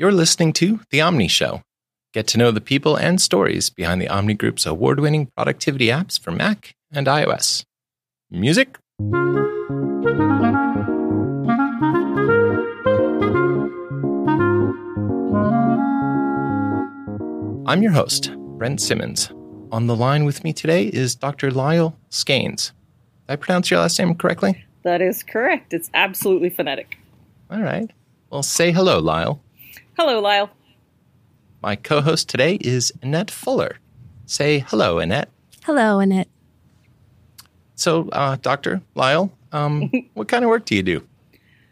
You're listening to The Omni Show. Get to know the people and stories behind the Omni Group's award winning productivity apps for Mac and iOS. Music? I'm your host, Brent Simmons. On the line with me today is Dr. Lyle Skains. Did I pronounce your last name correctly? That is correct. It's absolutely phonetic. All right. Well, say hello, Lyle. Hello, Lyle. My co host today is Annette Fuller. Say hello, Annette. Hello, Annette. So, uh, Dr. Lyle, um, what kind of work do you do?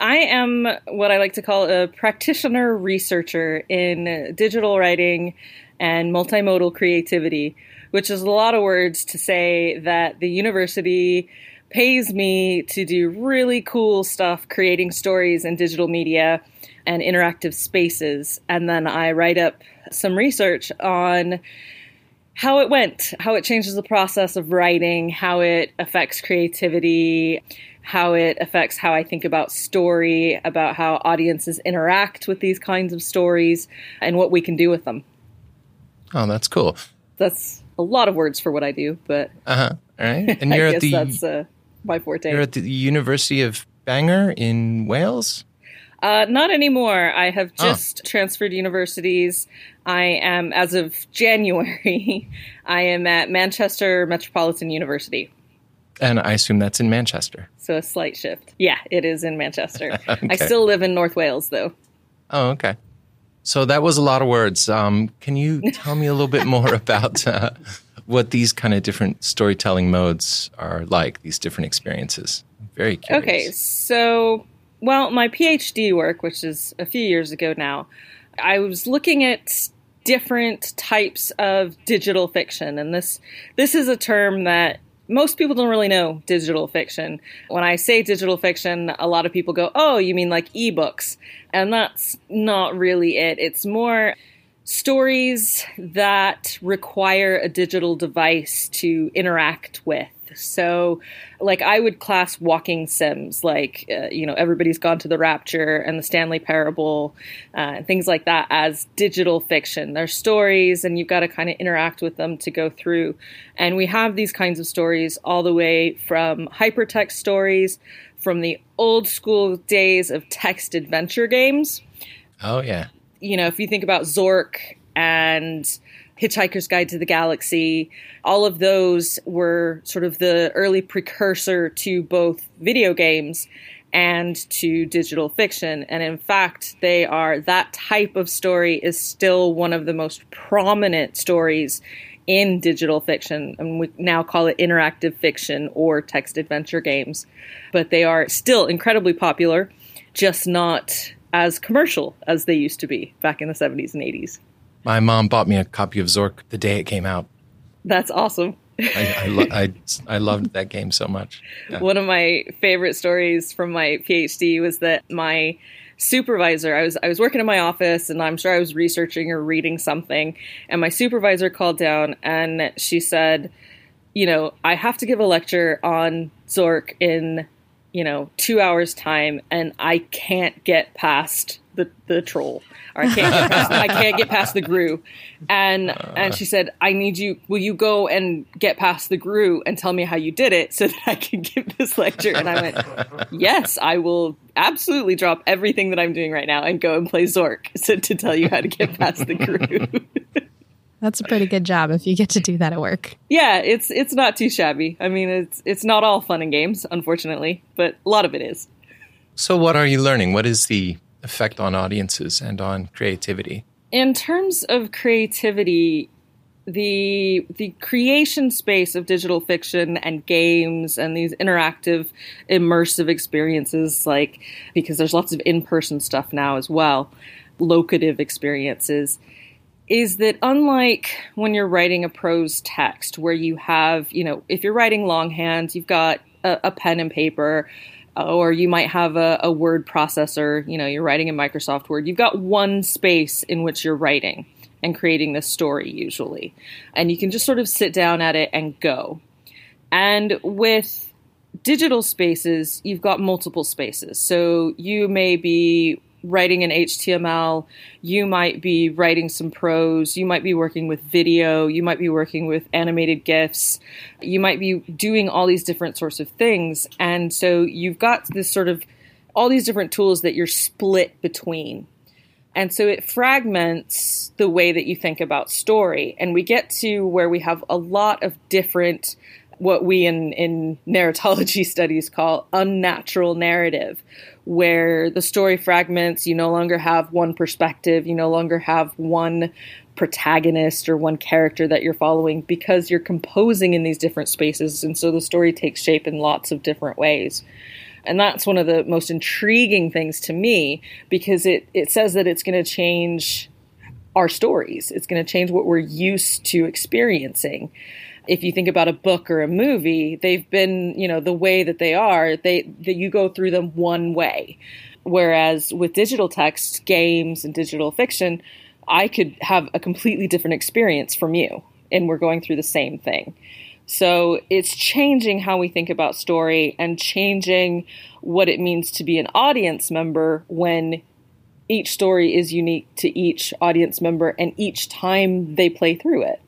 I am what I like to call a practitioner researcher in digital writing and multimodal creativity, which is a lot of words to say that the university pays me to do really cool stuff creating stories in digital media and interactive spaces. And then I write up some research on how it went, how it changes the process of writing, how it affects creativity, how it affects how I think about story, about how audiences interact with these kinds of stories, and what we can do with them. Oh, that's cool. That's a lot of words for what I do, but uh huh. All right, and you're at the that's uh, my forte. you're at the University of Bangor in Wales. Uh, not anymore. I have Oh. just transferred universities. I am, as of January, I am at Manchester Metropolitan University. And I assume that's in Manchester. So a slight shift. Yeah, it is in Manchester. I still live in North Wales, though. Oh, okay. So that was a lot of words. Um, can you tell me a little bit more about uh, what these kind of different storytelling modes are like, these different experiences? I'm very curious. Okay, so, well, my PhD work, which is a few years ago now, I was looking at different types of digital fiction, and this this is a term that most people don't really know digital fiction. When I say digital fiction, a lot of people go, "Oh, you mean like ebooks?" And that's not really it. It's more stories that require a digital device to interact with. So, like, I would class walking sims, like, uh, you know, Everybody's Gone to the Rapture and the Stanley Parable, uh, and things like that, as digital fiction. They're stories, and you've got to kind of interact with them to go through. And we have these kinds of stories all the way from hypertext stories from the old school days of text adventure games Oh, yeah. you know, if you think about Zork and Hitchhiker's Guide to the Galaxy, all of those were sort of the early precursor to both video games and to digital fiction. And in fact, they are that type of story is still one of the most prominent stories in digital fiction. And we now call it interactive fiction or text adventure games. But they are still incredibly popular, just not as commercial as they used to be back in the 70s and 80s. My mom bought me a copy of Zork the day it came out. That's awesome. I, I, lo- I, I loved that game so much. Yeah. One of my favorite stories from my PhD was that my supervisor I was I was working in my office and I'm sure I was researching or reading something and my supervisor called down and she said, you know, I have to give a lecture on Zork in, you know, 2 hours time and I can't get past the the troll or I can't get past, I can't get past the Grue. And and she said, I need you will you go and get past the Grue and tell me how you did it so that I can give this lecture? And I went, Yes, I will absolutely drop everything that I'm doing right now and go and play Zork so, to tell you how to get past the Grue. That's a pretty good job if you get to do that at work. yeah, it's it's not too shabby. I mean it's it's not all fun and games, unfortunately, but a lot of it is. So, what are you learning? What is the effect on audiences and on creativity? in terms of creativity the the creation space of digital fiction and games and these interactive immersive experiences like because there's lots of in-person stuff now as well locative experiences is that unlike when you're writing a prose text where you have you know if you're writing longhand you've got a, a pen and paper Uh, or you might have a, a word processor you know you're writing in microsoft word. You've got one space in which you're writing and creating this story usually. And you can just sort of sit down at it and go. And with digital spaces you've got multiple spaces. So you may be writing in HTML, you might be writing some prose, you might be working with video, you might be working with animated GIFs, you might be doing all these different sorts of things. And so you've got this sort of all these different tools that you're split between. And so it fragments the way that you think about story. And we get to where we have a lot of different, what we in, in narratology studies call unnatural narrative, where the story fragments, you no longer have one perspective, you no longer have one protagonist or one character that you're following because you're composing in these different spaces. And so the story takes shape in lots of different ways. And that's one of the most intriguing things to me because it, it says that it's going to change our stories. It's going to change what we're used to experiencing. If you think about a book or a movie, they've been, you know, the way that they are, they that you go through them one way. Whereas with digital text, games and digital fiction, I could have a completely different experience from you and we're going through the same thing. So it's changing how we think about story and changing what it means to be an audience member when each story is unique to each audience member and each time they play through it.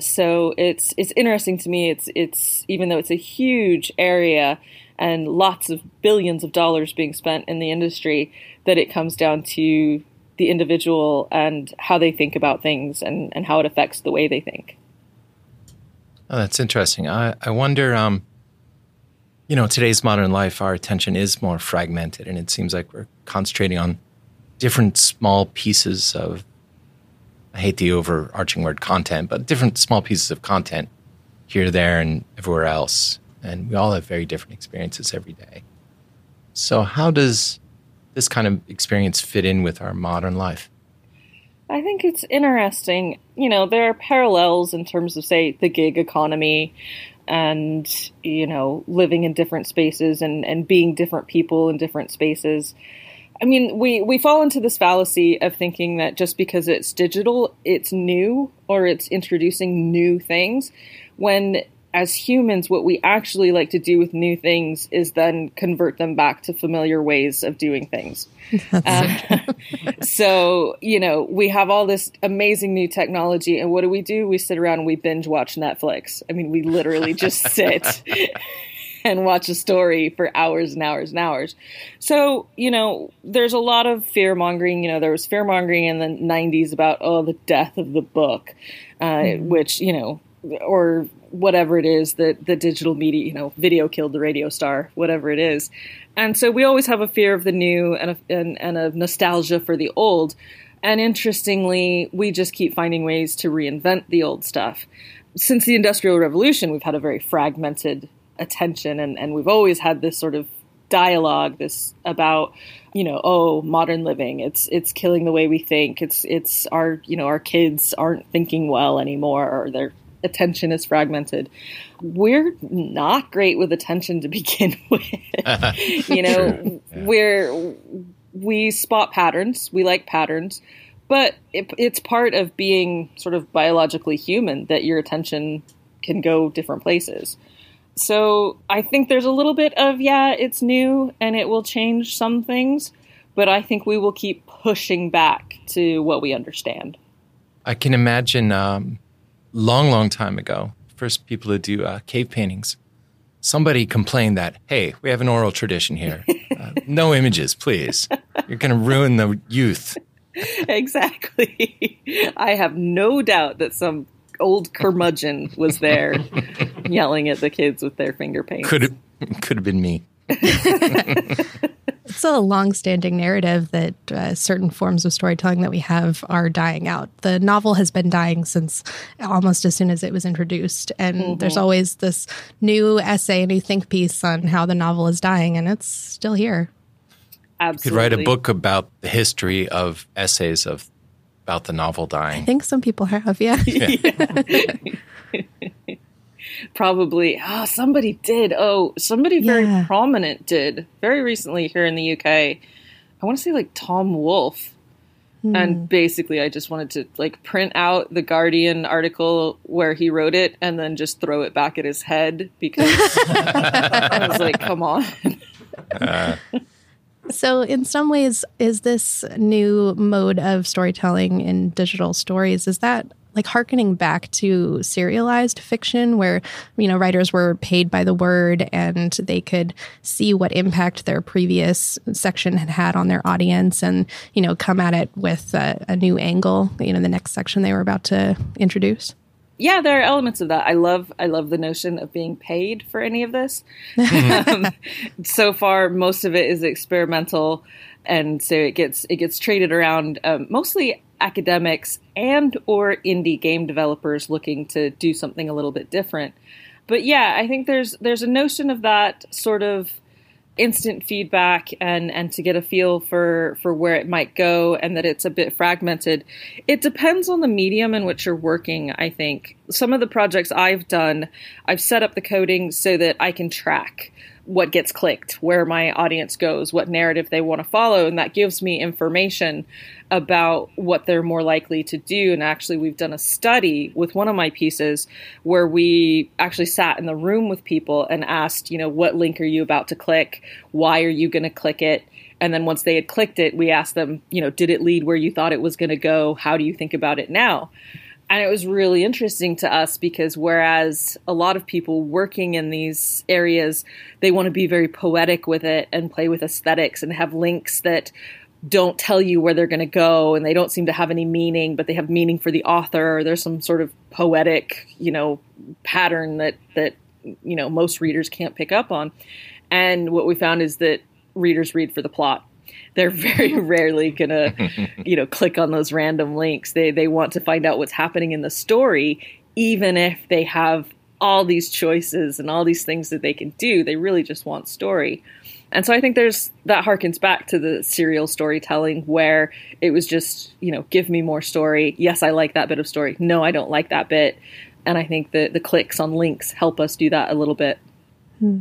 So it's it's interesting to me. It's it's even though it's a huge area and lots of billions of dollars being spent in the industry, that it comes down to the individual and how they think about things and, and how it affects the way they think. Oh, that's interesting. I, I wonder, um, you know, today's modern life, our attention is more fragmented, and it seems like we're concentrating on different small pieces of, I hate the overarching word content, but different small pieces of content here, there, and everywhere else. And we all have very different experiences every day. So, how does this kind of experience fit in with our modern life? I think it's interesting. You know, there are parallels in terms of, say, the gig economy and, you know, living in different spaces and, and being different people in different spaces. I mean, we, we fall into this fallacy of thinking that just because it's digital, it's new or it's introducing new things, when as humans, what we actually like to do with new things is then convert them back to familiar ways of doing things. Uh, so, you know, we have all this amazing new technology, and what do we do? We sit around and we binge watch Netflix. I mean, we literally just sit and watch a story for hours and hours and hours. So, you know, there's a lot of fear mongering. You know, there was fear mongering in the 90s about, oh, the death of the book, uh, mm. which, you know, or whatever it is that the digital media, you know, video killed the radio star, whatever it is. And so we always have a fear of the new and a, and, and a nostalgia for the old. And interestingly, we just keep finding ways to reinvent the old stuff. Since the Industrial Revolution, we've had a very fragmented attention, and, and we've always had this sort of dialogue this about you know oh modern living it's it's killing the way we think it's it's our you know our kids aren't thinking well anymore or they're attention is fragmented. We're not great with attention to begin with. you know, yeah. we're we spot patterns. We like patterns, but it, it's part of being sort of biologically human that your attention can go different places. So I think there's a little bit of yeah, it's new and it will change some things, but I think we will keep pushing back to what we understand. I can imagine um, long, long time ago, first people to do uh, cave paintings, somebody complained that, hey, we have an oral tradition here. Uh, no images, please. You're going to ruin the youth. Exactly. I have no doubt that some old curmudgeon was there yelling at the kids with their finger paints. Could have, could have been me. It's a long-standing narrative that uh, certain forms of storytelling that we have are dying out. The novel has been dying since almost as soon as it was introduced, and mm-hmm. there's always this new essay, new think piece on how the novel is dying, and it's still here. Absolutely. You could write a book about the history of essays of about the novel dying. I think some people have, yeah. yeah. probably oh somebody did oh somebody very yeah. prominent did very recently here in the uk i want to say like tom wolfe hmm. and basically i just wanted to like print out the guardian article where he wrote it and then just throw it back at his head because i was like come on uh, So, in some ways, is this new mode of storytelling in digital stories? Is that like harkening back to serialized fiction where you know writers were paid by the word and they could see what impact their previous section had had on their audience and you know come at it with a, a new angle you know the next section they were about to introduce yeah, there are elements of that. I love I love the notion of being paid for any of this. um, so far, most of it is experimental, and so it gets it gets traded around um, mostly academics and or indie game developers looking to do something a little bit different. But yeah, I think there's there's a notion of that sort of instant feedback and and to get a feel for for where it might go and that it's a bit fragmented. It depends on the medium in which you're working i think. Some of the projects i've done i've set up the coding so that i can track what gets clicked, where my audience goes, what narrative they want to follow. And that gives me information about what they're more likely to do. And actually, we've done a study with one of my pieces where we actually sat in the room with people and asked, you know, what link are you about to click? Why are you going to click it? And then once they had clicked it, we asked them, you know, did it lead where you thought it was going to go? How do you think about it now? And it was really interesting to us because whereas a lot of people working in these areas, they want to be very poetic with it and play with aesthetics and have links that don't tell you where they're going to go and they don't seem to have any meaning, but they have meaning for the author or there's some sort of poetic, you know, pattern that, that, you know, most readers can't pick up on. And what we found is that readers read for the plot they're very rarely gonna, you know, click on those random links. They they want to find out what's happening in the story, even if they have all these choices and all these things that they can do. They really just want story. And so I think there's that harkens back to the serial storytelling where it was just, you know, give me more story. Yes, I like that bit of story. No, I don't like that bit. And I think the the clicks on links help us do that a little bit.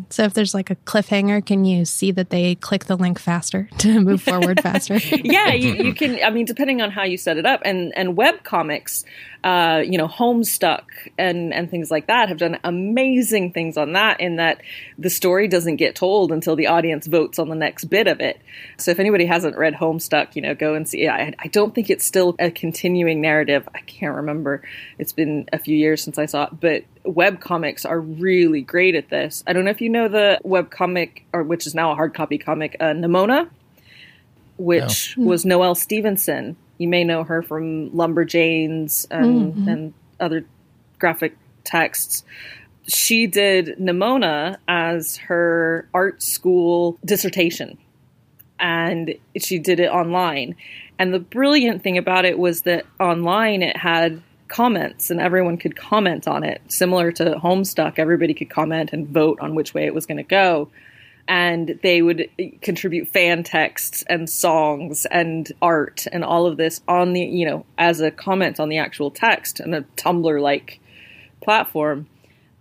So if there's like a cliffhanger, can you see that they click the link faster to move forward faster? yeah, you, you, can. I mean, depending on how you set it up, and and web comics, uh, you know, Homestuck and and things like that have done amazing things on that. In that the story doesn't get told until the audience votes on the next bit of it. So if anybody hasn't read Homestuck, you know, go and see. I, I don't think it's still a continuing narrative. I can't remember. It's been a few years since I saw it, but web comics are really great at this. I don't know if you know the web comic, or which is now a hard copy comic, uh, Nimona, which no. was Noelle Stevenson. You may know her from Lumberjanes and, mm-hmm. and other graphic texts. She did Nimona as her art school dissertation, and she did it online. And the brilliant thing about it was that online it had comments and everyone could comment on it. Similar to Homestuck, everybody could comment and vote on which way it was going to go. And they would eh, contribute fan texts and songs and art and all of this on the, you know, as a comment on the actual text and a Tumblr like platform.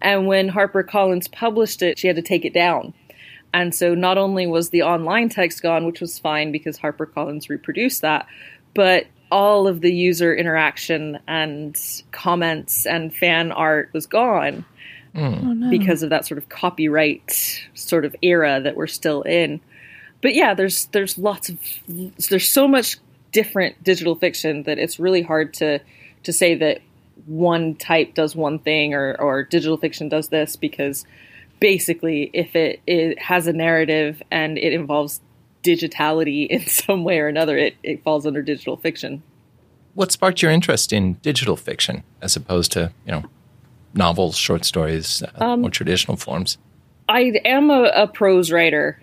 And when HarperCollins published it, she had to take it down. And so not only was the online text gone, which was fine because HarperCollins reproduced that, but all of the user interaction and comments and fan art was gone mm. oh, no. because of that sort of copyright sort of era that we're still in. But yeah, there's there's lots of there's so much different digital fiction that it's really hard to to say that one type does one thing or or digital fiction does this because basically if it, it has a narrative and it involves digitality in some way or another, it, it falls under digital fiction. What sparked your interest in digital fiction as opposed to, you know, novels, short stories, uh, um, more traditional forms? I am a, a prose writer,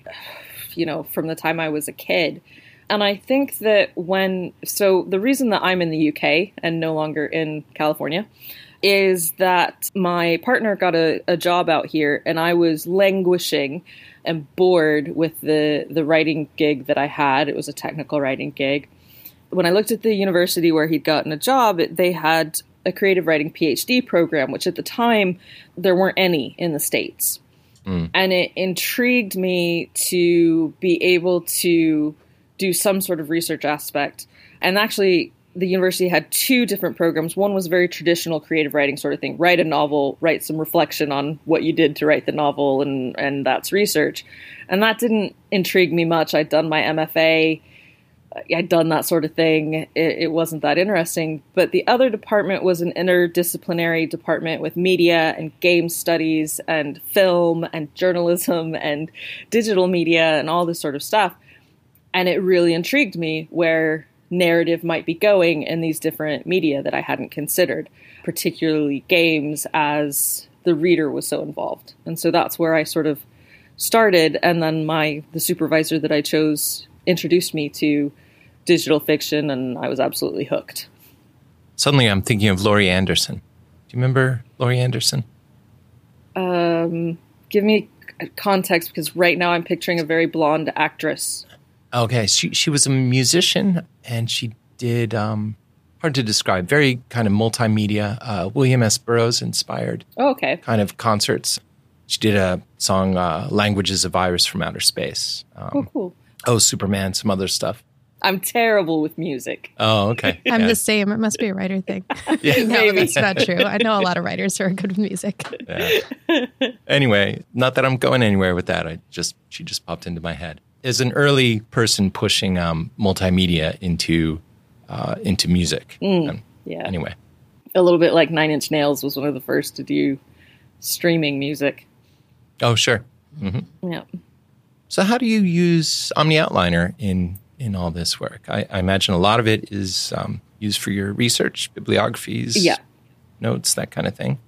you know, from the time I was a kid. And I think that when, so the reason that I'm in the UK and no longer in California is that my partner got a, a job out here and I was languishing and bored with the the writing gig that I had. It was a technical writing gig. When I looked at the university where he'd gotten a job, they had a creative writing PhD program, which at the time there weren't any in the states. Mm. And it intrigued me to be able to do some sort of research aspect. And actually, the university had two different programs. One was very traditional creative writing sort of thing. Write a novel, write some reflection on what you did to write the novel and and that's research. And that didn't intrigue me much. I'd done my MFA. I'd done that sort of thing. It, it wasn't that interesting. But the other department was an interdisciplinary department with media and game studies and film and journalism and digital media and all this sort of stuff. And it really intrigued me where narrative might be going in these different media that I hadn't considered, particularly games, as the reader was so involved. And so that's where I sort of started. And then my the supervisor that I chose introduced me to digital fiction, and I was absolutely hooked. Suddenly, I'm thinking of Laurie Anderson. Do you remember Laurie Anderson? Um, give me context because right now I'm picturing a very blonde actress. Okay, she she was a musician and she did um, hard to describe, very kind of multimedia, uh, William S. Burroughs inspired. Oh, okay. Kind of concerts. She did a song, uh, "Language Is a Virus from Outer Space." Um, oh, cool. Oh, Superman, some other stuff. I'm terrible with music. Oh, okay. I'm yeah. the same. It must be a writer thing. yeah, no, that's not true. I know a lot of writers who are good with music. Yeah. Anyway, not that I'm going anywhere with that. I just she just popped into my head as an early person pushing um, multimedia into uh, into music. Mm, um, yeah. Anyway, a little bit like Nine Inch Nails was one of the first to do streaming music. Oh, sure. Mm-hmm. Yeah. So, how do you use OmniOutliner in in all this work? I, I imagine a lot of it is um, used for your research, bibliographies, yeah. notes, that kind of thing.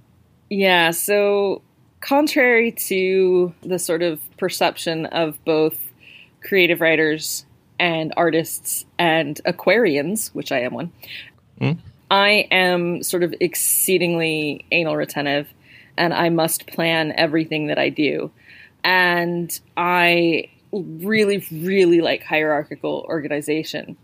Yeah. So, contrary to the sort of perception of both creative writers and artists and aquarians, which I am one, mm. I am sort of exceedingly anal retentive and I must plan everything that I do. And I really, really like hierarchical organization.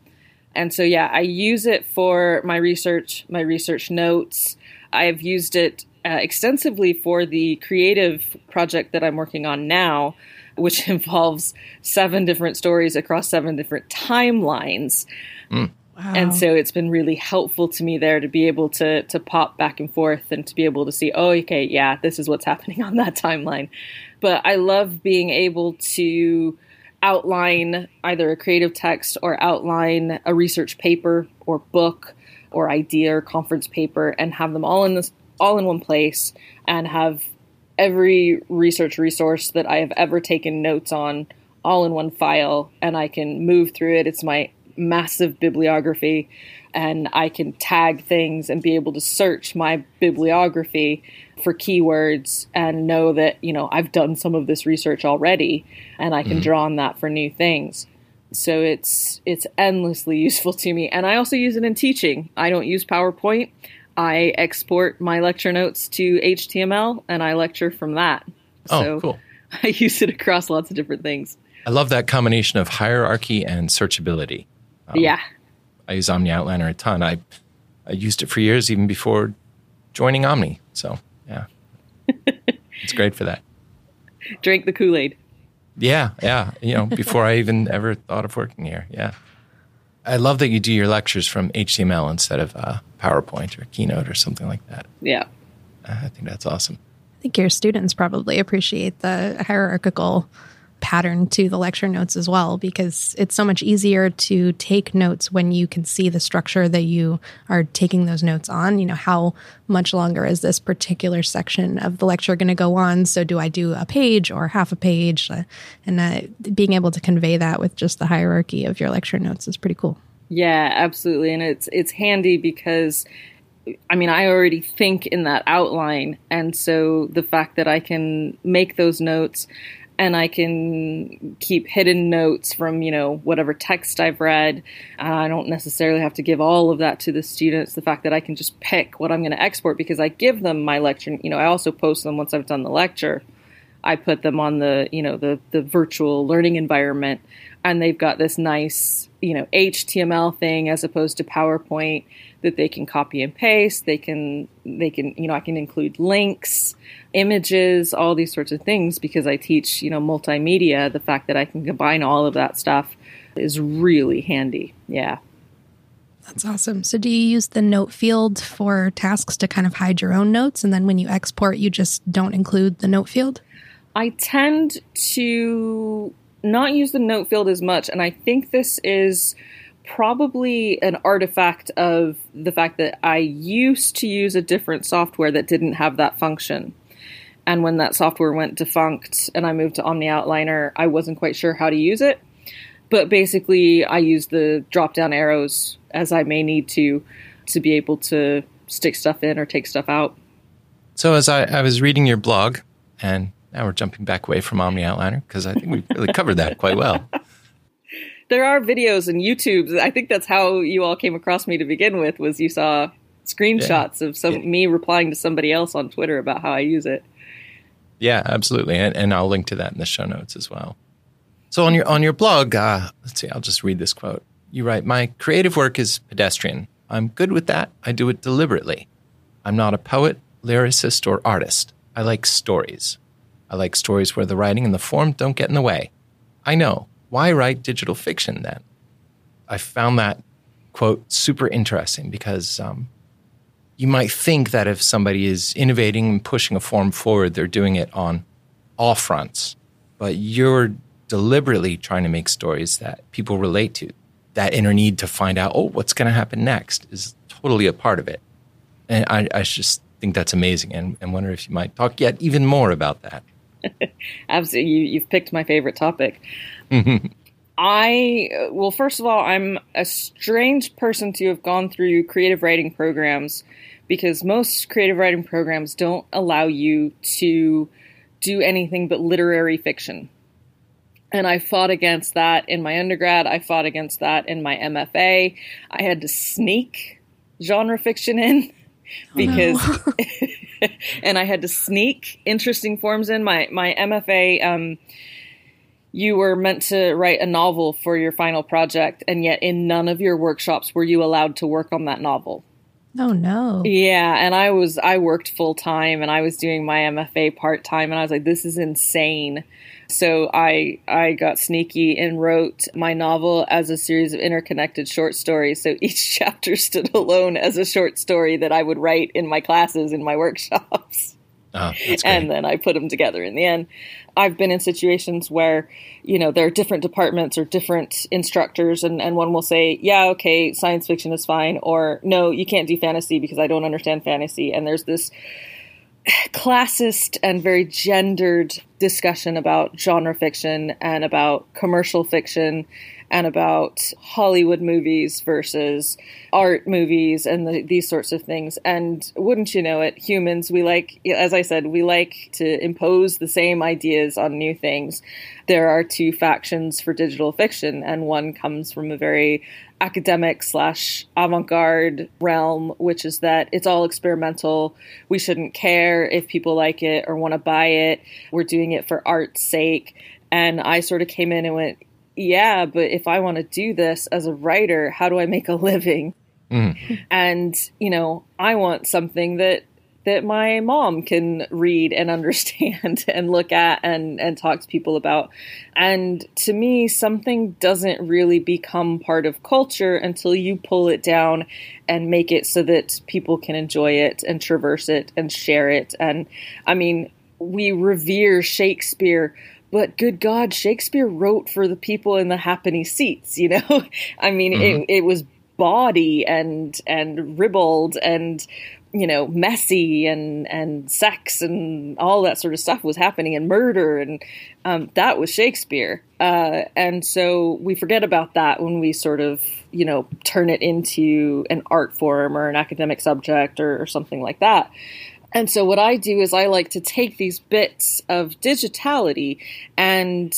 And so, yeah, I use it for my research, my research notes. I've used it uh, extensively for the creative project that I'm working on now, which involves seven different stories across seven different timelines. Mm. Wow. And so it's been really helpful to me there to be able to to pop back and forth and to be able to see, oh, okay, yeah, this is what's happening on that timeline. But I love being able to outline either a creative text or outline a research paper or book or idea or conference paper and have them all in this all in one place and have every research resource that I have ever taken notes on all in one file and I can move through it. It's my massive bibliography and I can tag things and be able to search my bibliography for keywords and know that, you know, I've done some of this research already and I can mm-hmm. draw on that for new things. So it's it's endlessly useful to me. And I also use it in teaching. I don't use PowerPoint. I export my lecture notes to HTML and I lecture from that. Oh, so cool. I use it across lots of different things. I love that combination of hierarchy and searchability. Um, yeah. I use OmniOutliner a ton. I I used it for years even before joining Omni. So, yeah. it's great for that. Drink the Kool-Aid. Yeah, yeah. You know, before I even ever thought of working here. Yeah. I love that you do your lectures from HTML instead of uh, PowerPoint or Keynote or something like that. Yeah. Uh, I think that's awesome. I think your students probably appreciate the hierarchical pattern to the lecture notes as well because it's so much easier to take notes when you can see the structure that you are taking those notes on. You know, how much longer is this particular section of the lecture going to go on? So, do I do a page or half a page? Uh, and uh, being able to convey that with just the hierarchy of your lecture notes is pretty cool. Yeah, absolutely. And it's it's handy because I mean, I already think in that outline. And so the fact that I can make those notes and I can keep hidden notes from, you know, whatever text I've read. Uh, I don't necessarily have to give all of that to the students. The fact that I can just pick what I'm going to export because I give them my lecture. You know, I also post them once I've done the lecture. I put them on the, you know, the the virtual learning environment and they've got this nice, you know, HTML thing as opposed to PowerPoint that they can copy and paste. They can they can, you know, I can include links images, all these sorts of things because I teach, you know, multimedia. The fact that I can combine all of that stuff is really handy. Yeah. That's awesome. So, do you use the note field for tasks to kind of hide your own notes? And then when you export, you just don't include the note field? I tend to not use the note field as much. And I think this is probably an artifact of the fact that I used to use a different software that didn't have that function. And when that software went defunct and I moved to OmniOutliner, I wasn't quite sure how to use it. But basically, I use the drop down arrows as I may need to to be able to stick stuff in or take stuff out. So, as I, I was reading your blog, and now we're jumping back away from OmniOutliner because I think we really covered that quite well. There are videos and YouTube. I think that's how you all came across me to begin with. Was you saw screenshots yeah. of some yeah. me replying to somebody else on Twitter about how I use it. Yeah, absolutely, and, and I'll link to that in the show notes as well. So on your on your blog, uh, let's see, I'll just read this quote. You write, "My creative work is pedestrian. I'm good with that. I do it deliberately. I'm not a poet, lyricist, or artist. I like stories. I like stories where the writing and the form don't get in the way. I know. Why write digital fiction then? I found that quote super interesting because um, you might think that if somebody is innovating and pushing a form forward, they're doing it on all fronts. But you're deliberately trying to make stories that people relate to. That inner need to find out, oh, what's going to happen next is totally a part of it. And I, I just think that's amazing and, and wonder if you might talk yet even more about that. Absolutely. You, you've picked my favorite topic. I, well, first of all, I'm a strange person to have gone through creative writing programs because most creative writing programs don't allow you to do anything but literary fiction. And I fought against that in my undergrad. I fought against that in my MFA. I had to sneak genre fiction in because oh no. and I had to sneak interesting forms in my my MFA um, you were meant to write a novel for your final project and yet in none of your workshops were you allowed to work on that novel. Oh no. Yeah, and I was I worked full time and I was doing my MFA part time and I was like this is insane. So I I got sneaky and wrote my novel as a series of interconnected short stories. So each chapter stood alone as a short story that I would write in my classes in my workshops. Oh, and then I put them together in the end. I've been in situations where, you know, there are different departments or different instructors, and, and one will say, yeah, okay, science fiction is fine, or no, you can't do fantasy because I don't understand fantasy. And there's this classist and very gendered discussion about genre fiction and about commercial fiction and about Hollywood movies versus art movies and the, these sorts of things. And wouldn't you know it, humans, we like, as I said, we like to impose the same ideas on new things. There are two factions for digital fiction, and one comes from a very academic slash avant garde realm, which is that it's all experimental. We shouldn't care if people like it or want to buy it. We're doing it for art's sake. And I sort of came in and went, yeah, but if I want to do this as a writer, how do I make a living? Mm. And, you know, I want something that that my mom can read and understand and look at and, and talk to people about. And to me, something doesn't really become part of culture until you pull it down and make it so that people can enjoy it and traverse it and share it. And I mean, we revere Shakespeare but good God, Shakespeare wrote for the people in the happy seats, you know? I mean, mm-hmm. it, it was bawdy and and ribald and you know messy and and sex and all that sort of stuff was happening and murder and um, that was Shakespeare. Uh, and so we forget about that when we sort of you know turn it into an art form or an academic subject or, or something like that. And so what I do is I like to take these bits of digitality and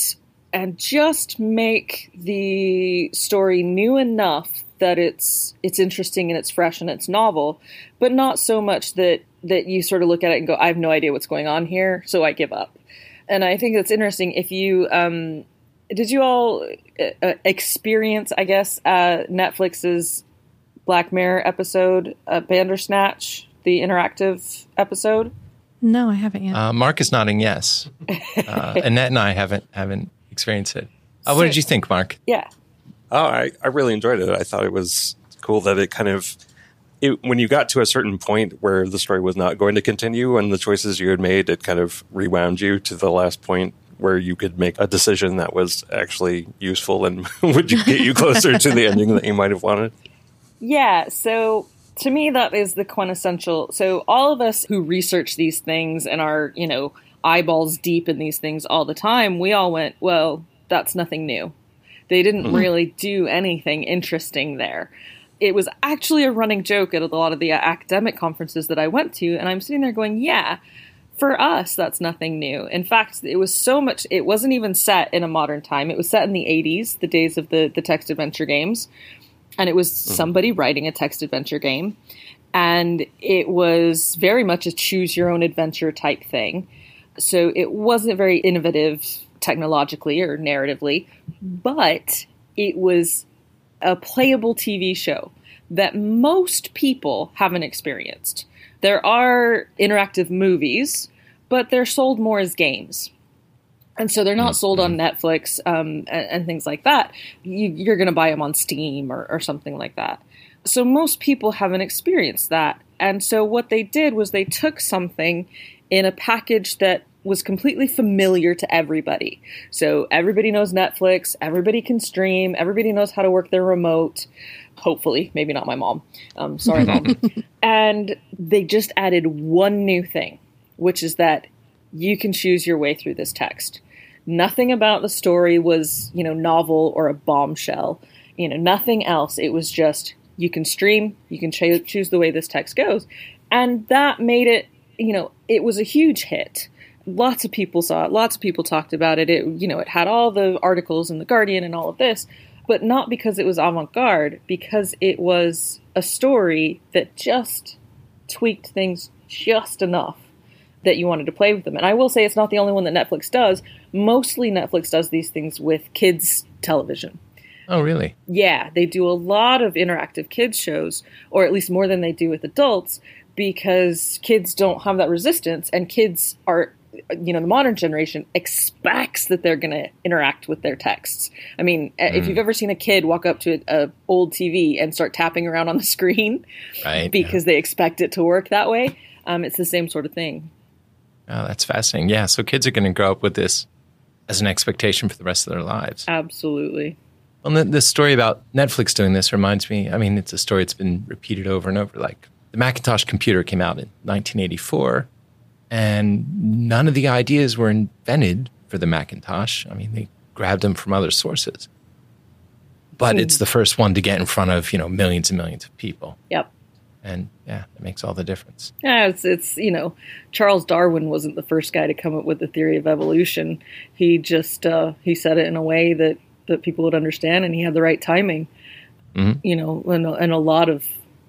and just make the story new enough that it's it's interesting and it's fresh and it's novel, but not so much that that you sort of look at it and go, I have no idea what's going on here, so I give up. And I think that's interesting. If you um, did you all uh, experience, I guess, uh, Netflix's Black Mirror episode, uh, Bandersnatch? the interactive episode? No, I haven't yet. Uh, Mark is nodding yes. Uh, Annette and I haven't haven't experienced it. Uh, what did you think, Mark? Yeah. Oh, I, I really enjoyed it. I thought it was cool that it kind of it, when you got to a certain point where the story was not going to continue and the choices you had made, it kind of rewound you to the last point where you could make a decision that was actually useful and would get you closer to the ending that you might have wanted. Yeah. So to me, that is the quintessential. So all of us who research these things and are, you know, eyeballs deep in these things all the time, we all went, well, that's nothing new. They didn't mm-hmm. really do anything interesting there. It was actually a running joke at a lot of the academic conferences that I went to, and I'm sitting there going, yeah, for us, that's nothing new. In fact, it was so much, it wasn't even set in a modern time. It was set in the 80s, the days of the, the text adventure games. And it was mm-hmm. somebody writing a text adventure game. And it was very much a choose your own adventure type thing. So it wasn't very innovative technologically or narratively, but it was a playable TV show that most people haven't experienced. There are interactive movies, but they're sold more as games. And so they're not sold on mm-hmm. Netflix um, and, and, things like that. You, are going to buy them on Steam or, or something like that. So most people haven't experienced that. And so what they did was they took something in a package that was completely familiar to everybody. So everybody knows Netflix, everybody can stream, everybody knows how to work their remote. Hopefully, maybe not my mom. Um, sorry, mom. and they just added one new thing, which is that you can choose your way through this text. Nothing about the story was, you know, novel or a bombshell. You know, nothing else. It was just you can stream, you can ch- choose the way this text goes. And that made it, you know, it was a huge hit lots of people saw it. Lots of people talked about it. It, you know, it had all the articles in the Guardian and all of this, but not because it was avant-garde, because it was a story that just tweaked things just enough that you wanted to play with them. And I will say it's not the only one that Netflix does. Mostly Netflix does these things with kids television. Oh, really? Yeah, they do a lot of interactive kids shows, or at least more than they do with adults, because kids don't have that resistance and kids are you know the modern generation expects that they're going to interact with their texts. I mean mm. if you've ever seen a kid walk up to a, old tv and start tapping around on the screen right, because yeah. they expect it to work that way um, it's the same sort of thing. Oh that's fascinating. Yeah so kids are going to grow up with this as an expectation for the rest of their lives. Absolutely. Well the, the story about netflix doing this reminds me i mean it's a story that's been repeated over and over like the macintosh computer came out in 1984 and none of the ideas were invented for the Macintosh. I mean, they grabbed them from other sources. But mm. it's the first one to get in front of, you know, millions and millions of people. Yep. And yeah, it makes all the difference. Yeah, it's it's you know, Charles Darwin wasn't the first guy to come up with the theory of evolution. He just uh, he said it in a way that that people would understand, and he had the right timing. Mm-hmm. You know, and, and a lot of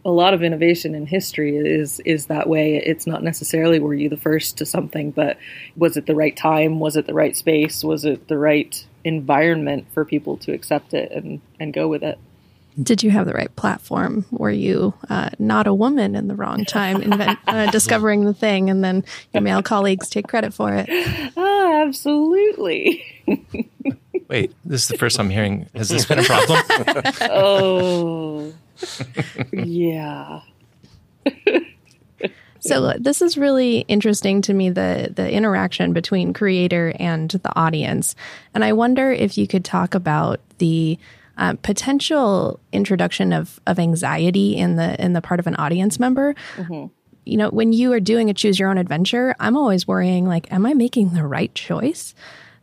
a lot of innovation in history is is that way. It's not necessarily were you the first to something, but was it the right time? Was it the right space? Was it the right environment for people to accept it and and go with it? Did you have the right platform? Were you uh, not a woman in the wrong time, invent, uh, discovering the thing, and then your male colleagues take credit for it? Oh, absolutely. Wait, this is the first I'm hearing. Has this been a problem? oh, yeah. so uh, this is really interesting to me the the interaction between creator and the audience, and I wonder if you could talk about the uh, potential introduction of of anxiety in the in the part of an audience member. Mm-hmm. You know, when you are doing a choose your own adventure, I'm always worrying like, am I making the right choice?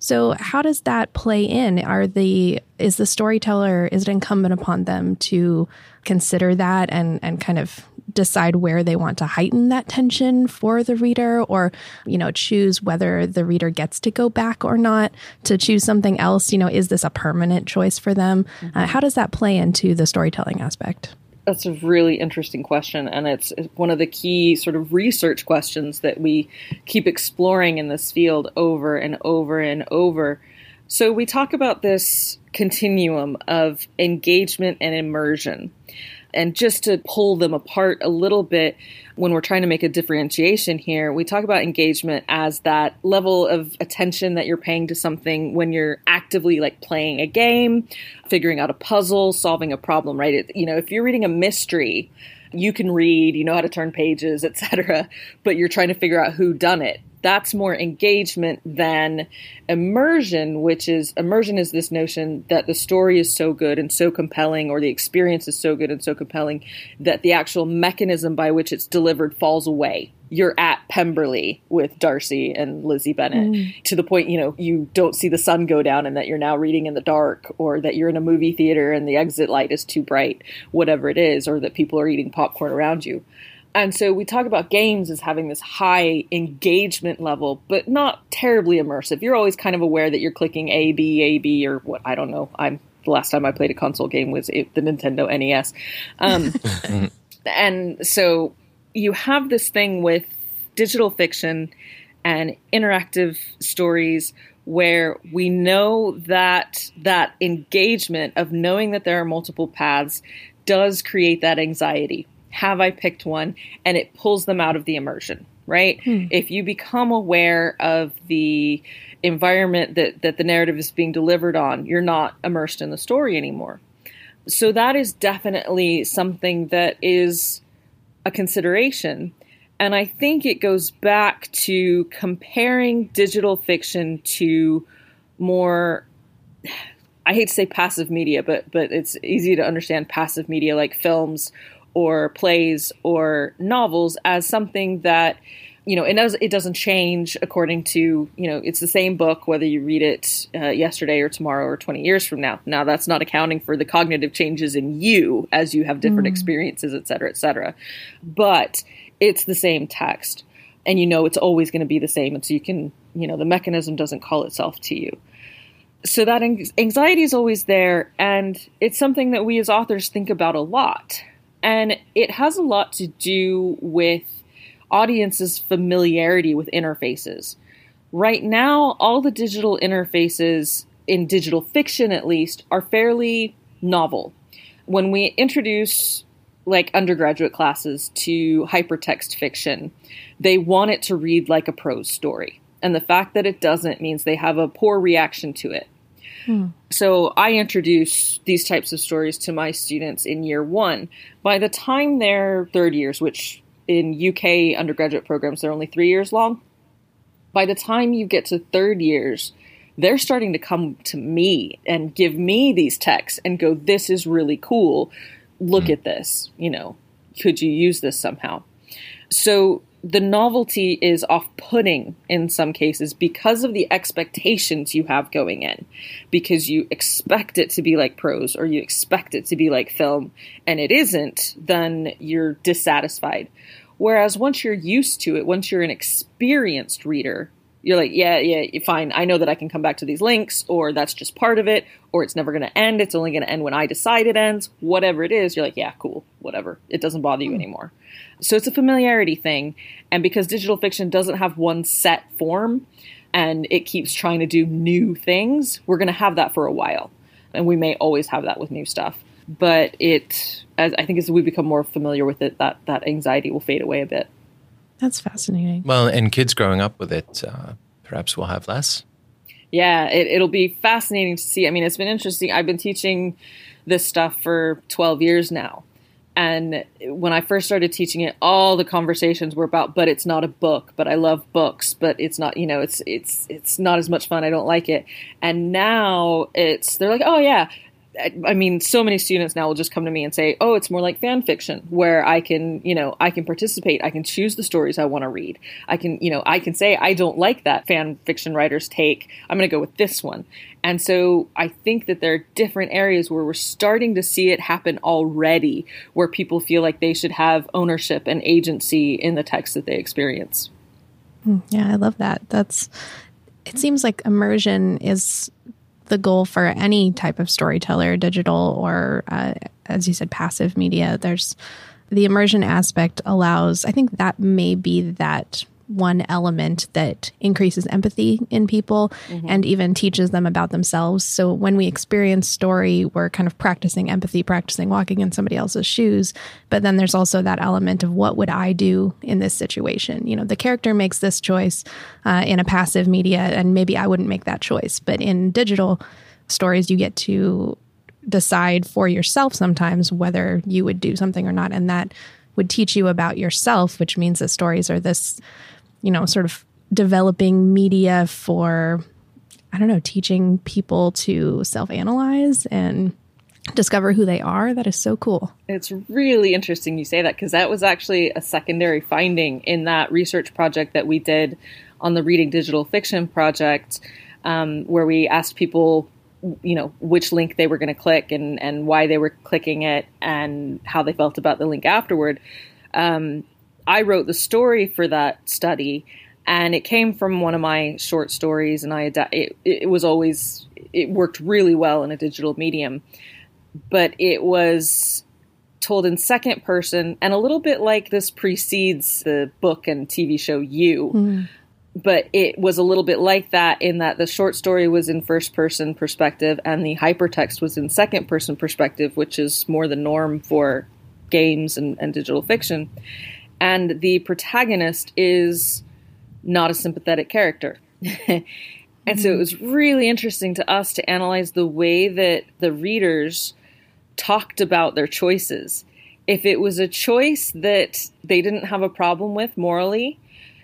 So how does that play in? Are the is the storyteller is it incumbent upon them to consider that and and kind of decide where they want to heighten that tension for the reader or you know choose whether the reader gets to go back or not to choose something else you know is this a permanent choice for them mm-hmm. uh, how does that play into the storytelling aspect that's a really interesting question, and it's one of the key sort of research questions that we keep exploring in this field over and over and over. So, we talk about this continuum of engagement and immersion. And just to pull them apart a little bit, when we're trying to make a differentiation here, we talk about engagement as that level of attention that you're paying to something when you're actively like playing a game, figuring out a puzzle, solving a problem, right? It, you know, if you're reading a mystery, you can read, you know how to turn pages, etc., but you're trying to figure out who done it that's more engagement than immersion, which is immersion is this notion that the story is so good and so compelling, or the experience is so good and so compelling that the actual mechanism by which it's delivered falls away. You're at Pemberley with Darcy and Lizzie Bennet mm. to the point, you know, you don't see the sun go down and that you're now reading in the dark, or that you're in a movie theater and the exit light is too bright, whatever it is, or that people are eating popcorn around you. And so we talk about games as having this high engagement level, but not terribly immersive. You're always kind of aware that you're clicking A, B, A, B, or what, I don't know. I'm the last time I played a console game was it, the Nintendo NES. Um, and so you have this thing with digital fiction and interactive stories where we know that that engagement of knowing that there are multiple paths does create that anxiety have I picked one? And it pulls them out of the immersion, right? Hmm. If you become aware of the environment that, that the narrative is being delivered on, you're not immersed in the story anymore. So that is definitely something that is a consideration. And I think it goes back to comparing digital fiction to more I hate to say passive media, but but it's easy to understand passive media like films or plays or novels as something that you know it does it doesn't change according to you know it's the same book whether you read it uh, yesterday or tomorrow or 20 years from now. Now that's not accounting for the cognitive changes in you as you have different mm. experiences et cetera et cetera. But it's the same text and you know it's always going to be the same and so you can you know the mechanism doesn't call itself to you. So that anxiety is always there and it's something that we as authors think about a lot and it has a lot to do with audiences' familiarity with interfaces. Right now, all the digital interfaces, in digital fiction at least, are fairly novel. When we introduce like undergraduate classes to hypertext fiction, they want it to read like a prose story. And the fact that it doesn't means they have a poor reaction to it. Hmm. So I introduce these types of stories to my students in year one. By the time they're third years, which in UK undergraduate programs they're only three years long, by the time you get to third years, they're starting to come to me and give me these texts and go, This is really cool. Look mm. at this. You know, could you use this somehow? So the novelty is off putting in some cases because of the expectations you have going in. Because you expect it to be like prose or you expect it to be like film and it isn't, then you're dissatisfied. Whereas once you're used to it, once you're an experienced reader, you're like, yeah, yeah, fine. I know that I can come back to these links, or that's just part of it, or it's never going to end. It's only going to end when I decide it ends. Whatever it is, you're like, yeah, cool, whatever. It doesn't bother you hmm. anymore. So it's a familiarity thing. And because digital fiction doesn't have one set form and it keeps trying to do new things, we're going to have that for a while. And we may always have that with new stuff. But it, as I think as we become more familiar with it, that, that anxiety will fade away a bit. That's fascinating. Well, and kids growing up with it, uh, perhaps will have less. Yeah, it, it'll be fascinating to see. I mean, it's been interesting. I've been teaching this stuff for 12 years now. And when I first started teaching it, all the conversations were about, but it's not a book, but I love books, but it's not, you know, it's, it's, it's not as much fun. I don't like it. And now it's, they're like, oh yeah, I mean, so many students now will just come to me and say, "Oh, it's more like fan fiction, where I can, you know, I can participate. I can choose the stories I want to read. I can, you know, I can say I don't like that fan fiction writer's take. I'm going to go with this one." And so I think that there are different areas where we're starting to see it happen already, where people feel like they should have ownership and agency in the text that they experience. Hmm, yeah, I love that. That's. It seems like immersion is the goal for any type of storyteller, digital or, uh, as you said, passive media. There's the immersion aspect allows, I think that may be that one element that increases empathy in people mm-hmm. and even teaches them about themselves. So when we experience story, we're kind of practicing empathy, practicing walking in somebody else's shoes. But then there's also that element of what would I do in this situation? You know, the character makes this choice uh, in a passive media, and maybe I wouldn't make that choice. But in digital stories, you get to decide for yourself sometimes whether you would do something or not. And that would teach you about yourself, which means that stories are this, you know, sort of developing media for, I don't know, teaching people to self analyze and discover who they are. That is so cool. It's really interesting you say that because that was actually a secondary finding in that research project that we did on the Reading Digital Fiction project, um, where we asked people you know which link they were going to click and and why they were clicking it and how they felt about the link afterward um, i wrote the story for that study and it came from one of my short stories and i it, it was always it worked really well in a digital medium. But it was told in second person and a little bit like this precedes the book and tv show you. Mm. But it was a little bit like that in that the short story was in first person perspective and the hypertext was in second person perspective, which is more the norm for games and, and digital fiction. And the protagonist is not a sympathetic character. and mm-hmm. so it was really interesting to us to analyze the way that the readers talked about their choices. If it was a choice that they didn't have a problem with morally,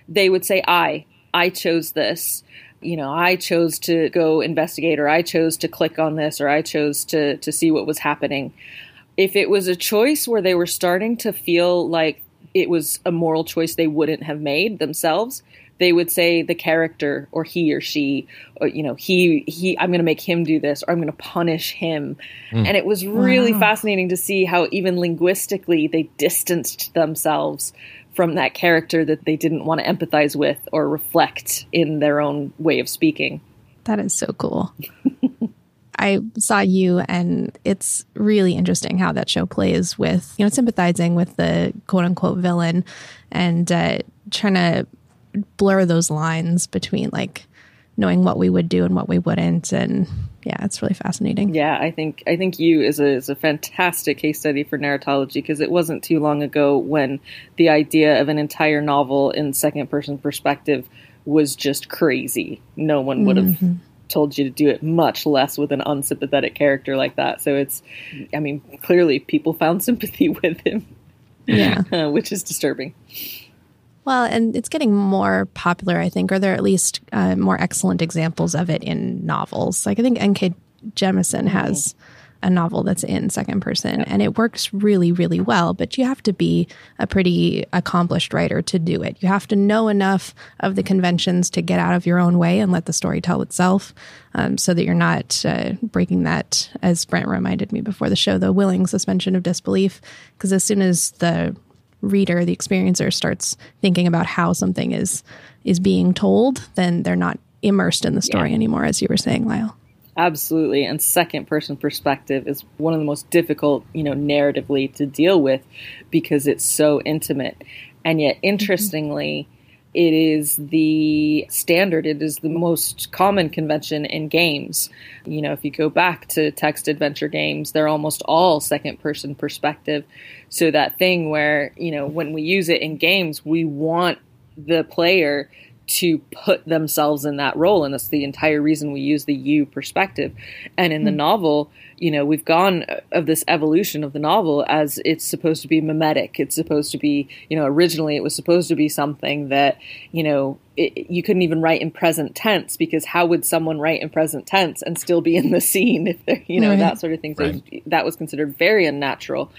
they would say I I chose this. You know, I chose to go investigate, or I chose to click on this, or I chose to to see what was happening. If it was a choice where they were starting to feel like it was a moral choice they wouldn't have made themselves, they would say the character or he or she or you know he he i'm going to make him do this or i'm going to punish him mm. and it was really wow. fascinating to see how even linguistically they distanced themselves from that character that they didn't want to empathize with or reflect in their own way of speaking. That is so cool. I saw you, and it's really interesting how that show plays with, you know, sympathizing with the quote unquote villain and uh, trying to blur those lines between like knowing what we would do and what we wouldn't. And yeah, it's really fascinating. Yeah, I think I think you is a is a fantastic case study for narratology because it wasn't too long ago when the idea of an entire novel in second person perspective was just crazy. No one would have mm-hmm. Told you to do it, much less with an unsympathetic character like that. So it's, I mean, clearly people found sympathy with him. Yeah, uh, which is disturbing. Well, and it's getting more popular, I think, or there are at least uh, more excellent examples of it in novels. Like I think N.K. Jemisin has a novel that's in second person and it works really, really well, but you have to be a pretty accomplished writer to do it. You have to know enough of the conventions to get out of your own way and let the story tell itself um, so that you're not uh, breaking that, as Brent reminded me before the show, the willing suspension of disbelief. Because as soon as the reader, the experiencer starts thinking about how something is is being told, then they're not immersed in the story yeah. anymore, as you were saying, Lyle. Absolutely. And second person perspective is one of the most difficult, you know, narratively to deal with because it's so intimate. And yet, mm-hmm. interestingly, mm-hmm it is the standard, it is the most common convention in games. You know, if you go back to text adventure games, they're almost all second person perspective. So that thing where, you know, when we use it in games, we want the player to put themselves in that role. And that's the entire reason we use the you perspective. And in the hmm. novel, you know, we've gone of this evolution of the novel as it's supposed to be mimetic. It's supposed to be, you know, originally it was supposed to be something that, you know, it, you couldn't even write in present tense because how would someone write in present tense and still be in the scene if they're, you know, right. that sort of thing. So right. that was considered very unnatural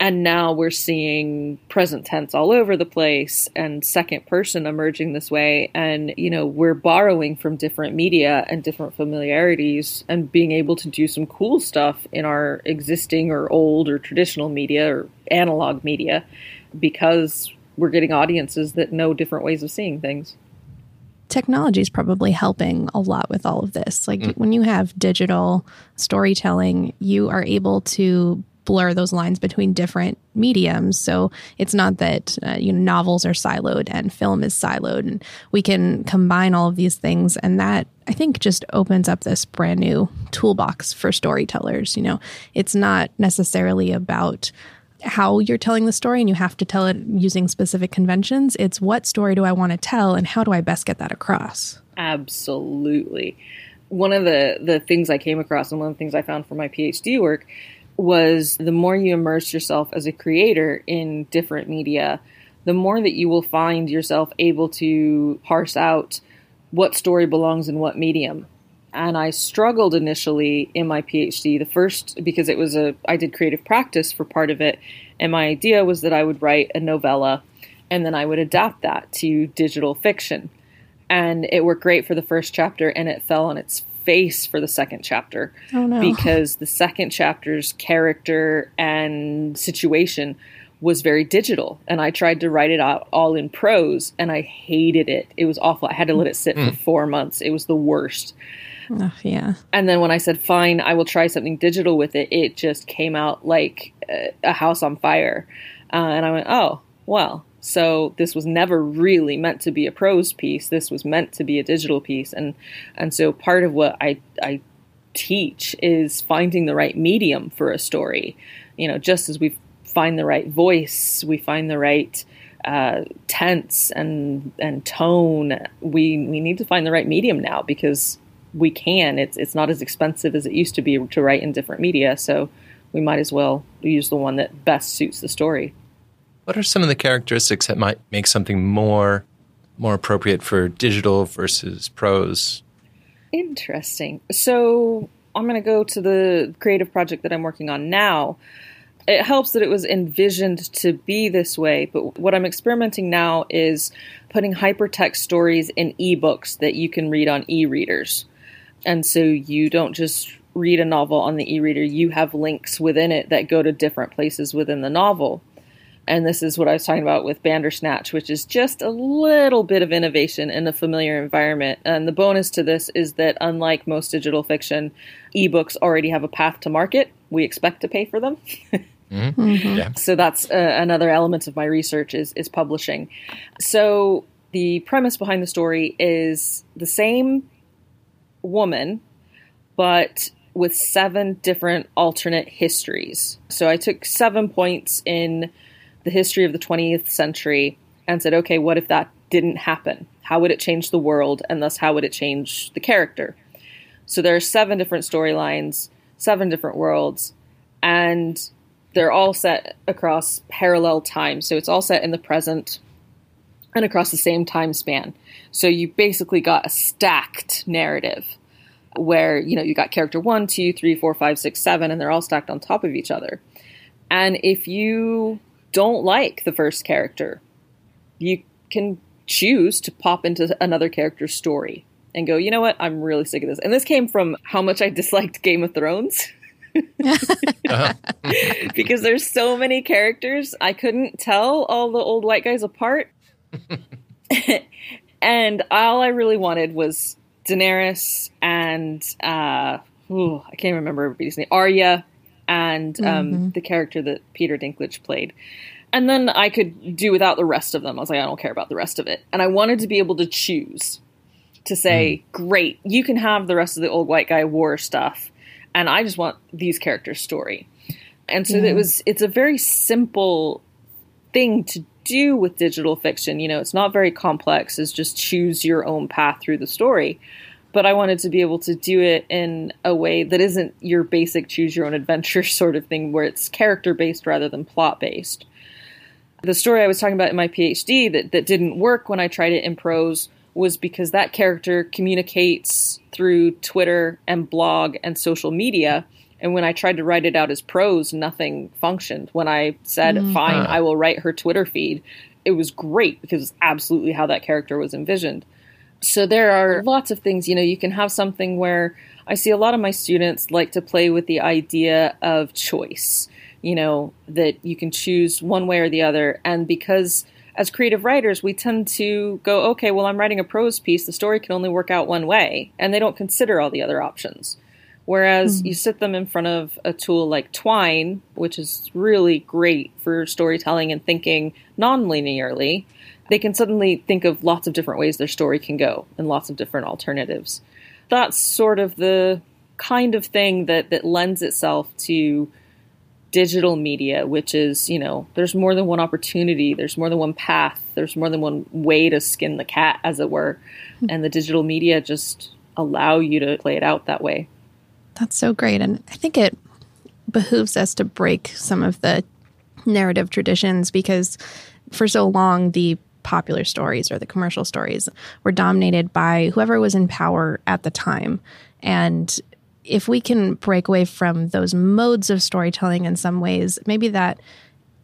and now we're seeing present tense all over the place and second person emerging this way. And you know we're borrowing from different media and different familiarities and being able to do some cool stuff in our existing or old or traditional media or analog media because we're getting audiences that know different ways of seeing things. Technology is probably helping a lot with all of this. Like mm. when you have digital storytelling you are able to blur those lines between different mediums. So it's not that uh, you know novels are siloed and film is siloed, and we can combine all of these things, and that I think just opens up this brand new toolbox for storytellers. You know, it's not necessarily about how you're telling the story and you have to tell it using specific conventions. It's what story do I want to tell and how do I best get that across? Absolutely. One of the, the things I came across and one of the things I found for my PhD work was the more you immerse yourself as a creator in different media, the more that you will find yourself able to parse out what story belongs in what medium and I struggled initially in my PhD. The first because it was a I did creative practice for part of it, and my idea was that I would write a novella, and then I would adapt that to digital fiction, and it worked great for the first chapter, and it fell on its face for the second chapter oh, no. because the second chapter's character and situation was very digital and i tried to write it out all in prose and i hated it it was awful i had to let it sit mm. for four months it was the worst Oh, yeah. And then when I said, fine, I will try something digital with it, it just came out like a house on fire. Uh, and I went, oh, well, so this was never really meant to be a prose piece. This was meant to be a digital piece. And, and so part of what I, I teach is finding the right medium for a story. You know, just as we find the right voice, we find the right uh, tense and and tone. We we need to find the right medium now because we can. It's it's not as expensive as it used to be to write in different media, so we might as well use the one that best suits the story. What are some of the characteristics that might make something more more appropriate for digital versus prose? Interesting. So I'm going to go to the creative project that I'm working on now. It helps that it was envisioned to be this way, but what I'm experimenting now is putting hypertext stories in ebooks that you can read on e readers. And so you don't just read a novel on the e reader, you have links within it that go to different places within the novel. And this is what I was talking about with Bandersnatch, which is just a little bit of innovation in a familiar environment. And the bonus to this is that, unlike most digital fiction, ebooks already have a path to market. We expect to pay for them. mm-hmm. Mm-hmm. Yeah. So that's uh, another element of my research is is publishing. So the premise behind the story is the same woman, but with seven different alternate histories. So I took seven points in the history of the 20th century and said, okay, what if that didn't happen? How would it change the world? And thus, how would it change the character? So there are seven different storylines, seven different worlds, and they're all set across parallel time. So it's all set in the present and across the same time span. So you basically got a stacked narrative where, you know, you got character one, two, three, four, five, six, seven, and they're all stacked on top of each other. And if you don't like the first character, you can choose to pop into another character's story and go, you know what, I'm really sick of this. And this came from how much I disliked Game of Thrones. uh-huh. because there's so many characters, I couldn't tell all the old white guys apart. and all I really wanted was Daenerys and uh, ooh, I can't remember everybody's name, Arya, and um, mm-hmm. the character that Peter Dinklage played. And then I could do without the rest of them. I was like, I don't care about the rest of it. And I wanted to be able to choose to say, mm. great, you can have the rest of the old white guy war stuff, and I just want these characters' story. And so it was it's a very simple thing to do with digital fiction. You know, it's not very complex, it's just choose your own path through the story. But I wanted to be able to do it in a way that isn't your basic choose your own adventure sort of thing, where it's character based rather than plot based. The story I was talking about in my PhD that, that didn't work when I tried it in prose was because that character communicates through Twitter and blog and social media and when I tried to write it out as prose, nothing functioned. When I said, mm-hmm. fine, I will write her Twitter feed, it was great because it's absolutely how that character was envisioned. So there are lots of things, you know, you can have something where I see a lot of my students like to play with the idea of choice, you know, that you can choose one way or the other. And because as creative writers, we tend to go, okay, well, I'm writing a prose piece, the story can only work out one way, and they don't consider all the other options. Whereas hmm. you sit them in front of a tool like Twine, which is really great for storytelling and thinking non linearly, they can suddenly think of lots of different ways their story can go and lots of different alternatives. That's sort of the kind of thing that, that lends itself to digital media, which is, you know, there's more than one opportunity, there's more than one path, there's more than one way to skin the cat, as it were. Hmm. And the digital media just allow you to play it out that way. That's so great. And I think it behooves us to break some of the narrative traditions because for so long, the popular stories or the commercial stories were dominated by whoever was in power at the time. And if we can break away from those modes of storytelling in some ways, maybe that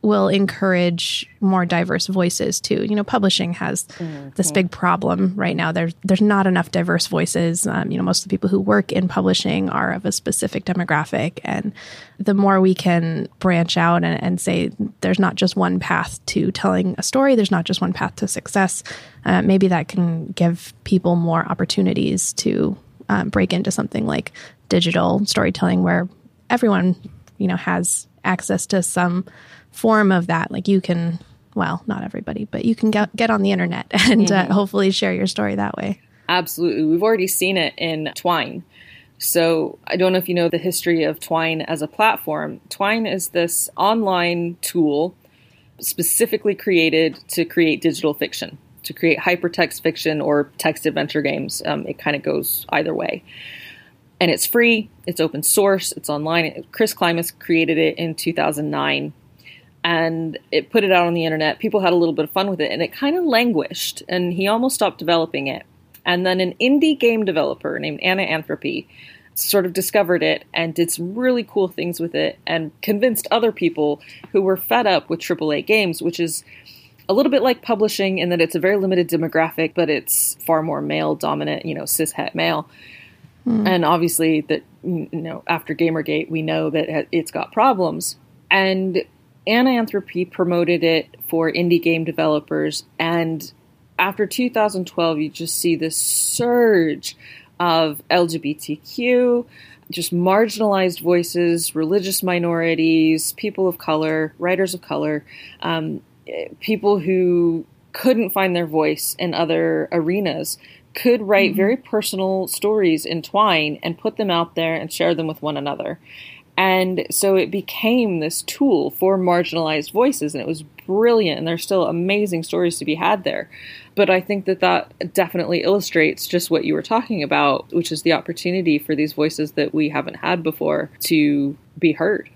will encourage more diverse voices too. You know, publishing has mm-hmm. this big problem right now. There's there's not enough diverse voices. Um, you know, most of the people who work in publishing are of a specific demographic, and the more we can branch out and, and say there's not just one path to telling a story, there's not just one path to success. Uh, maybe that can give people more opportunities to um, break into something like digital storytelling, where everyone you know has access to some form of that. Like you can, well, not everybody, but you can get, get on the internet and uh, mm-hmm. uh, hopefully share your story that way. Absolutely. We've already seen it in Twine. So I don't know if you know the history of Twine as a platform. Twine is this online tool specifically created to create digital fiction, to create hypertext fiction or text adventure games. Um, it kind of goes either way. And it's free, it's open source, it's online. Chris Klimas created it in 2009 and it put it out on the internet. People had a little bit of fun with it, and it kind of languished, and he almost stopped developing it. And then an indie game developer named Anna Anthropy sort of discovered it and did some really cool things with it and convinced other people who were fed up with AAA games, which is a little bit like publishing in that it's a very limited demographic, but it's far more male dominant, you know, cis het male. Mm. And obviously, that you know, after Gamergate, we know that it's got problems. And Anna Anthropy promoted it for indie game developers, and after 2012, you just see this surge of LGBTQ, just marginalized voices, religious minorities, people of color, writers of color, um, people who couldn't find their voice in other arenas could write mm-hmm. very personal stories in Twine and put them out there and share them with one another. And so it became this tool for marginalized voices, and it was brilliant. And there's still amazing stories to be had there. But I think that that definitely illustrates just what you were talking about, which is the opportunity for these voices that we haven't had before to be heard.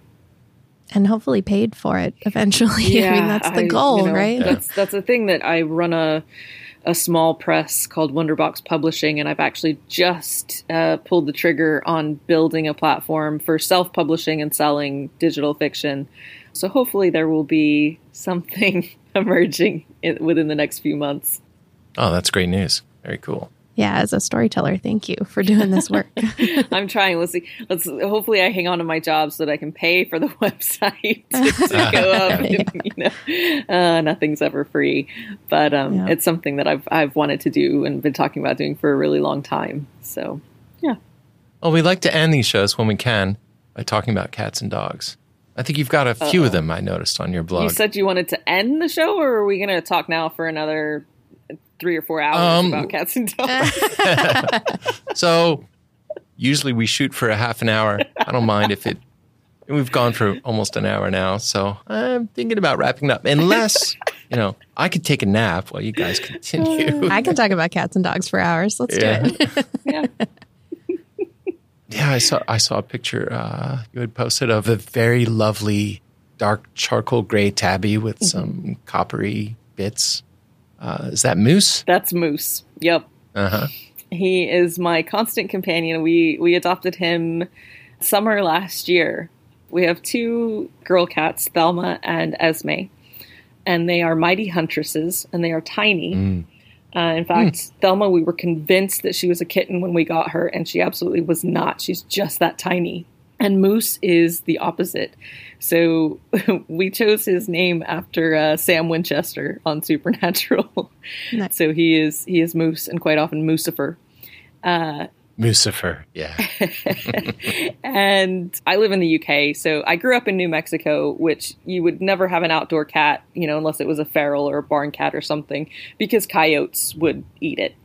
And hopefully paid for it eventually. Yeah, I mean, that's the I, goal, you know, right? That's that's a thing that I run a a small press called Wonderbox Publishing, and I've actually just uh, pulled the trigger on building a platform for self publishing and selling digital fiction. So hopefully there will be something emerging in, within the next few months. Oh, that's great news. Very cool yeah, as a storyteller, thank you for doing this work. I'm trying. Let's see. Let's hopefully I hang on to my job so that I can pay for the website to, to go up. yeah. and, you know, uh, nothing's ever free, but um, yeah. it's something that I've I've wanted to do and been talking about doing for a really long time. So, yeah. Well, we like to end these shows when we can by talking about cats and dogs. I think you've got a few Uh-oh. of them I noticed on your blog. You said you wanted to end the show, or are we going to talk now for another three or four hours um, about cats and dogs. so usually we shoot for a half an hour. I don't mind if it. We've gone for almost an hour now, so I'm thinking about wrapping up. Unless you know, I could take a nap while you guys continue. I can talk about cats and dogs for hours. Let's yeah. do it. yeah. Yeah, I saw I saw a picture uh, you had posted of a very lovely dark charcoal gray tabby with some coppery bits. Uh, is that Moose? That's Moose. Yep. Uh huh. He is my constant companion. We we adopted him summer last year. We have two girl cats, Thelma and Esme, and they are mighty huntresses, and they are tiny. Mm. Uh, in fact, mm. Thelma, we were convinced that she was a kitten when we got her, and she absolutely was not. She's just that tiny. And Moose is the opposite. So we chose his name after uh, Sam Winchester on Supernatural. Nice. So he is he is Moose and quite often Moosifer. Uh, Lucifer, yeah. and I live in the UK, so I grew up in New Mexico, which you would never have an outdoor cat, you know, unless it was a feral or a barn cat or something, because coyotes would eat it.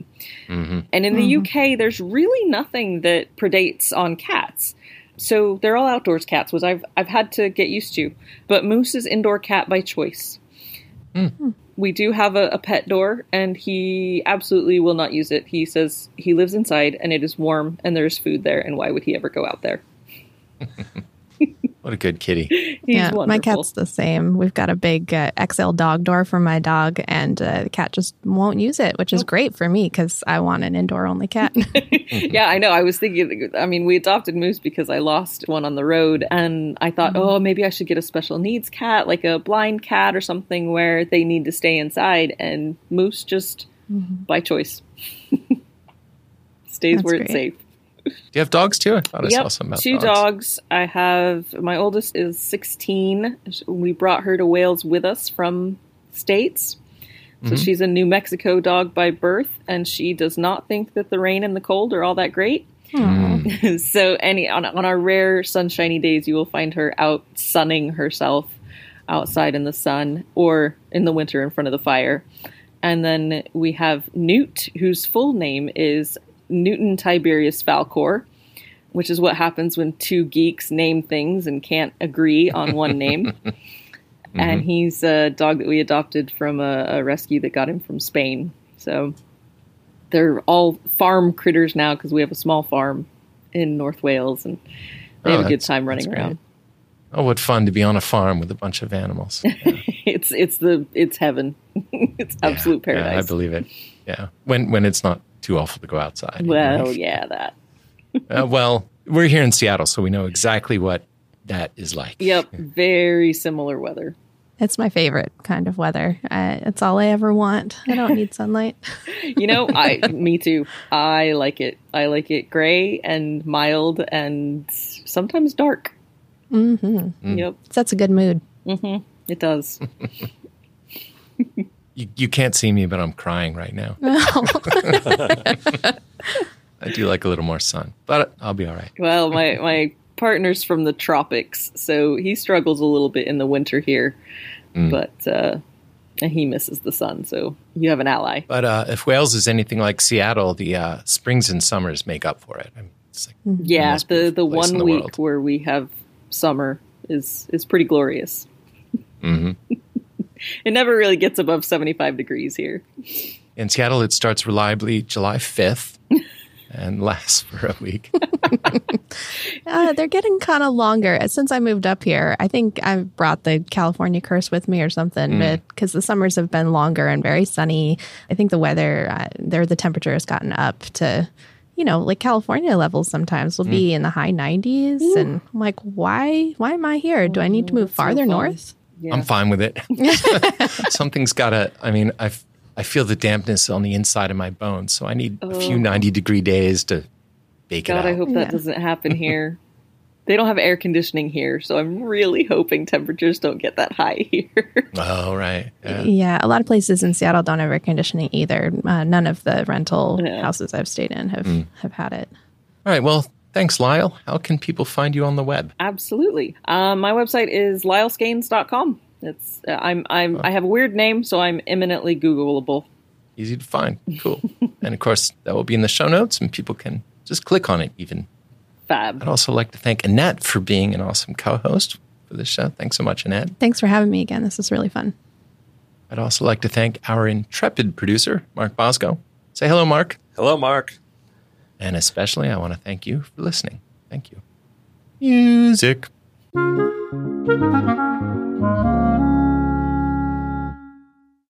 Mm-hmm. And in the mm-hmm. UK, there's really nothing that predates on cats. So they're all outdoors cats, which I've I've had to get used to. But Moose is indoor cat by choice. Mm. We do have a, a, pet door, and he absolutely will not use it. He says he lives inside, and it is warm, and there's food there, and why would he ever go out there? What a good kitty. yeah, wonderful. my cat's the same. We've got a big uh, XL dog door for my dog, and uh, the cat just won't use it, which is nope. great for me because I want an indoor only cat. yeah, I know. I was thinking, I mean, we adopted Moose because I lost one on the road, and I thought, mm-hmm. oh, maybe I should get a special needs cat, like a blind cat or something where they need to stay inside. And Moose just, mm-hmm. by choice, stays That's where great. it's safe. Do you have dogs too? I thought yep, I saw some about two dogs. dogs. I have my oldest is 16. We brought her to Wales with us from states. So mm-hmm. she's a New Mexico dog by birth, and she does not think that the rain and the cold are all that great. Mm. so any on, on our rare sunshiny days, you will find her out sunning herself outside in the sun or in the winter in front of the fire. And then we have Newt, whose full name is Newton Tiberius Falcor, which is what happens when two geeks name things and can't agree on one name. mm-hmm. And he's a dog that we adopted from a, a, rescue that got him from Spain. So they're all farm critters now because we have a small farm in North Wales and they oh, have a good time running around. Oh, what fun to be on a farm with a bunch of animals. Yeah. it's it's the it's heaven. it's absolute yeah, paradise. Yeah, I believe it. Yeah. When when it's not too awful to go outside. Well, yeah, that. uh, well, we're here in Seattle, so we know exactly what that is like. Yep, very similar weather. It's my favorite kind of weather. Uh, it's all I ever want. I don't need sunlight. you know, I me too. I like it. I like it gray and mild and sometimes dark. Mm-hmm. Mm. Yep, that's a good mood. Mm-hmm. It does. You, you can't see me, but I'm crying right now. I do like a little more sun, but I'll be all right. Well, my, my partner's from the tropics, so he struggles a little bit in the winter here, mm. but uh, he misses the sun, so you have an ally. But uh, if Wales is anything like Seattle, the uh, springs and summers make up for it. Like yeah, the, the one the week world. where we have summer is is pretty glorious. Mm-hmm. it never really gets above 75 degrees here. In Seattle, it starts reliably July 5th and lasts for a week. uh, they're getting kind of longer. Since I moved up here, I think I brought the California curse with me or something, mm. because the summers have been longer and very sunny. I think the weather, uh, there, the temperature has gotten up to you know, like California levels sometimes will mm. be in the high 90s. Ooh. And I'm like, why, why am I here? Do I need to move farther so north? Yeah. I'm fine with it. Something's got to, I mean, I I feel the dampness on the inside of my bones, so I need oh. a few 90 degree days to bake God, it out. I hope that yeah. doesn't happen here. they don't have air conditioning here, so I'm really hoping temperatures don't get that high here. oh, right. Yeah. yeah. a lot of places in Seattle don't have air conditioning either. Uh, none of the rental yeah. houses I've stayed in have, mm. have had it. All right. Well, Thanks, Lyle. How can people find you on the web? Absolutely. Um, my website is lyleskains.com. It's uh, I'm I'm oh. I have a weird name, so I'm eminently Googleable. Easy to find. Cool. and of course, that will be in the show notes, and people can just click on it. Even. Fab. I'd also like to thank Annette for being an awesome co-host for this show. Thanks so much, Annette. Thanks for having me again. This is really fun. I'd also like to thank our intrepid producer, Mark Boszko. Say hello, Mark. Hello, Mark. And especially, I want to thank you for listening. Thank you. Music.